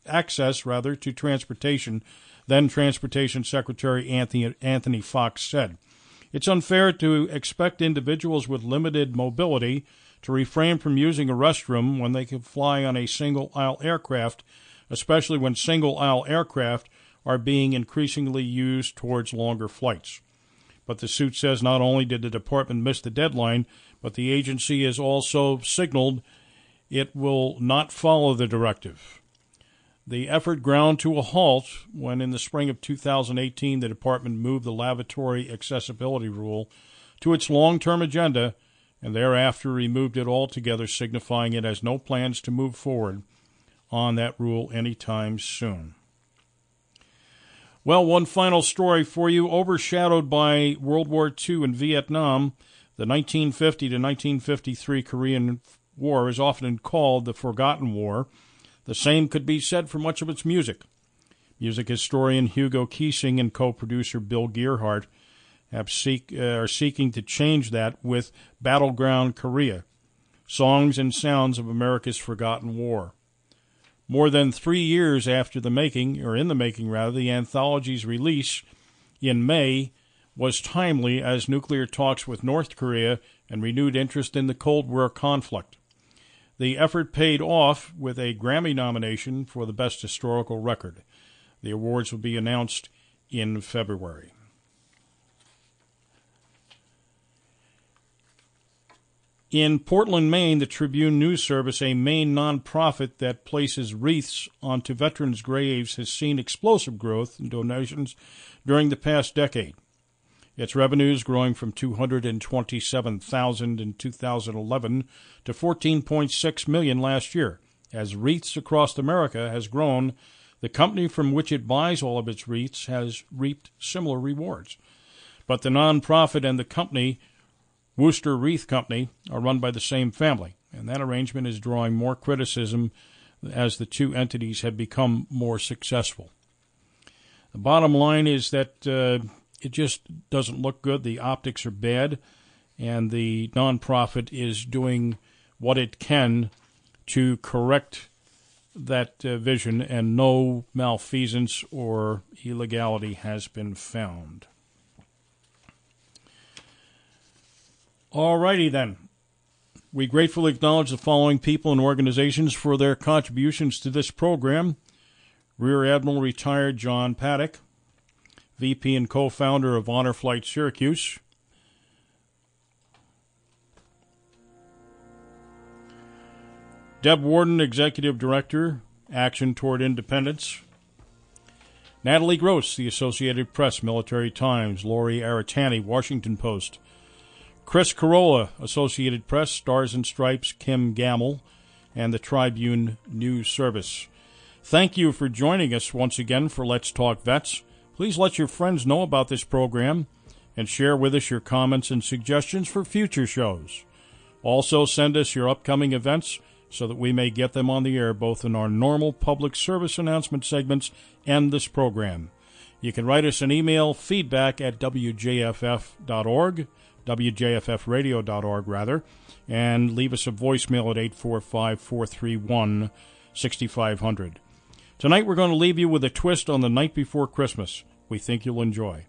access rather to transportation, then Transportation Secretary Anthony, Anthony Foxx said. It's unfair to expect individuals with limited mobility to refrain from using a restroom when they can fly on a single aisle aircraft, especially when single aisle aircraft are being increasingly used towards longer flights. But the suit says not only did the department miss the deadline, but the agency has also signaled it will not follow the directive. The effort ground to a halt when, in the spring of 2018, the department moved the lavatory accessibility rule to its long term agenda and thereafter removed it altogether, signifying it has no plans to move forward on that rule anytime soon. Well, one final story for you. Overshadowed by World War II and Vietnam, the 1950 to 1953 Korean War is often called the Forgotten War. The same could be said for much of its music. Music historian Hugo Keesing and co producer Bill Geerhart seek, uh, are seeking to change that with Battleground Korea Songs and Sounds of America's Forgotten War. More than three years after the making, or in the making rather, the anthology's release in May was timely as nuclear talks with North Korea and renewed interest in the Cold War conflict. The effort paid off with a Grammy nomination for the Best Historical Record. The awards will be announced in February. In Portland, Maine, the Tribune News Service, a Maine nonprofit that places wreaths onto veterans' graves, has seen explosive growth in donations during the past decade. Its revenues growing from 227,000 in 2011 to 14.6 million last year. As Wreaths Across America has grown, the company from which it buys all of its wreaths has reaped similar rewards. But the nonprofit and the company Worcester Wreath Company are run by the same family, and that arrangement is drawing more criticism as the two entities have become more successful. The bottom line is that uh, it just doesn't look good. The optics are bad, and the nonprofit is doing what it can to correct that uh, vision, and no malfeasance or illegality has been found. All righty then. We gratefully acknowledge the following people and organizations for their contributions to this program Rear Admiral Retired John Paddock, VP and co founder of Honor Flight Syracuse. Deb Warden, Executive Director, Action Toward Independence. Natalie Gross, The Associated Press, Military Times. Lori Aratani, Washington Post. Chris Carola, Associated Press, Stars and Stripes, Kim Gamble, and the Tribune News Service. Thank you for joining us once again for Let's Talk Vets. Please let your friends know about this program and share with us your comments and suggestions for future shows. Also, send us your upcoming events so that we may get them on the air both in our normal public service announcement segments and this program. You can write us an email, feedback at wjff.org wjffradio.org, rather, and leave us a voicemail at 845 431 6500. Tonight we're going to leave you with a twist on the night before Christmas we think you'll enjoy.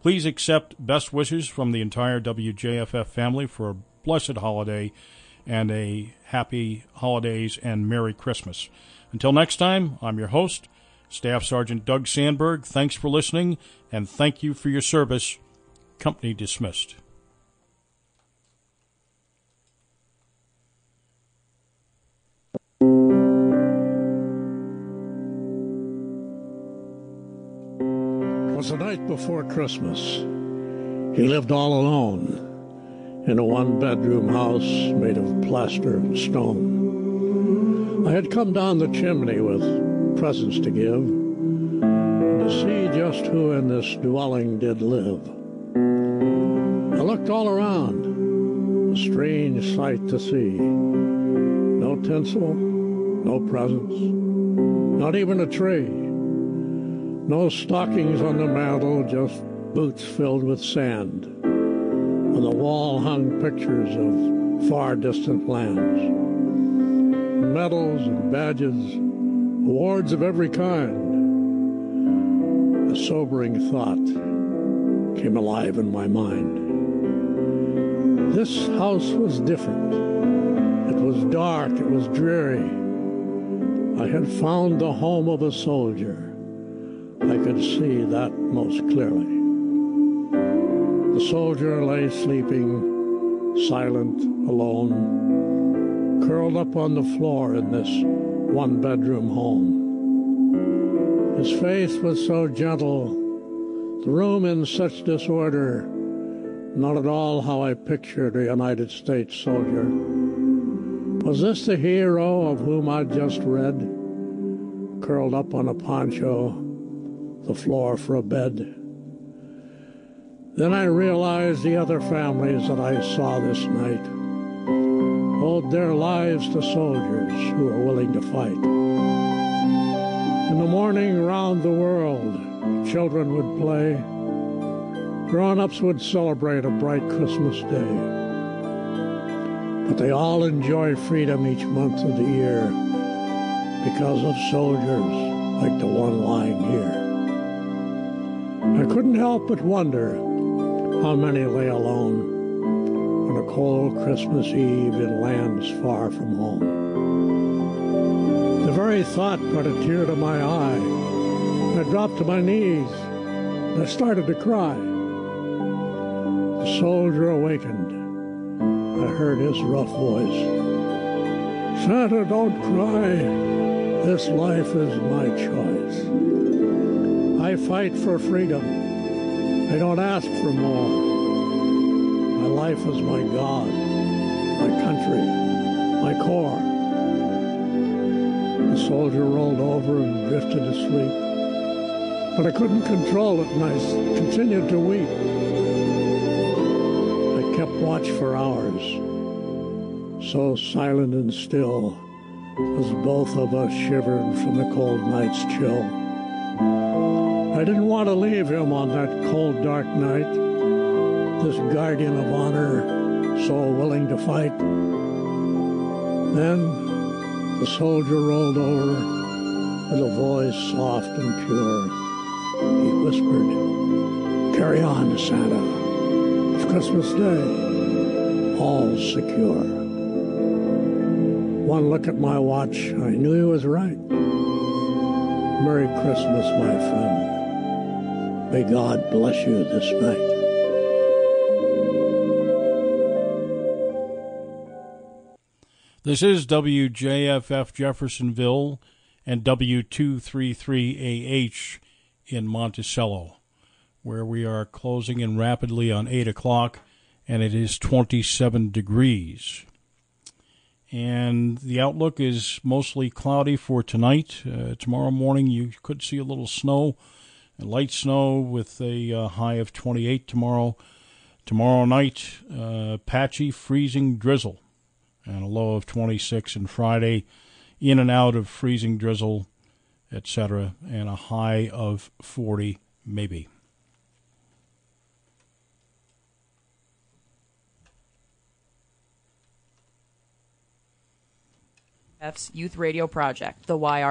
Please accept best wishes from the entire WJFF family for a blessed holiday and a happy holidays and Merry Christmas. Until next time, I'm your host, Staff Sergeant Doug Sandberg. Thanks for listening and thank you for your service. Company dismissed. Was the night before Christmas. He lived all alone in a one bedroom house made of plaster and stone. I had come down the chimney with presents to give and to see just who in this dwelling did live. I looked all around, a strange sight to see. No tinsel, no presents, not even a tree. No stockings on the mantel, just boots filled with sand. On the wall hung pictures of far distant lands. Medals and badges, awards of every kind. A sobering thought came alive in my mind. This house was different. It was dark, it was dreary. I had found the home of a soldier. I could see that most clearly. The soldier lay sleeping, silent, alone, curled up on the floor in this one bedroom home. His face was so gentle, the room in such disorder, not at all how I pictured a United States soldier. Was this the hero of whom I'd just read, curled up on a poncho? The floor for a bed. Then I realized the other families that I saw this night owed their lives to soldiers who were willing to fight. In the morning, round the world, children would play. Grown ups would celebrate a bright Christmas day. But they all enjoy freedom each month of the year because of soldiers like the one lying here. I couldn't help but wonder how many lay alone on a cold Christmas Eve in lands far from home. The very thought brought a tear to my eye. I dropped to my knees and I started to cry. The soldier awakened. I heard his rough voice. Santa, don't cry. This life is my choice. I fight for freedom. I don't ask for more. My life is my God, my country, my core. The soldier rolled over and drifted asleep. But I couldn't control it and I continued to weep. I kept watch for hours, so silent and still as both of us shivered from the cold night's chill. I didn't want to leave him on that cold, dark night, this guardian of honor, so willing to fight. Then the soldier rolled over with a voice soft and pure. He whispered, Carry on, Santa. It's Christmas Day. All secure. one look at my watch, I knew he was right. Merry Christmas, my friend. May God bless you this night. This is WJFF Jeffersonville and W233AH in Monticello, where we are closing in rapidly on 8 o'clock, and it is 27 degrees. And the outlook is mostly cloudy for tonight. Uh, tomorrow morning, you could see a little snow, light snow with a uh, high of 28 tomorrow. Tomorrow night, uh, patchy, freezing drizzle and a low of 26 and Friday in and out of freezing drizzle, etc., and a high of 40 maybe. Youth Radio Project, the YR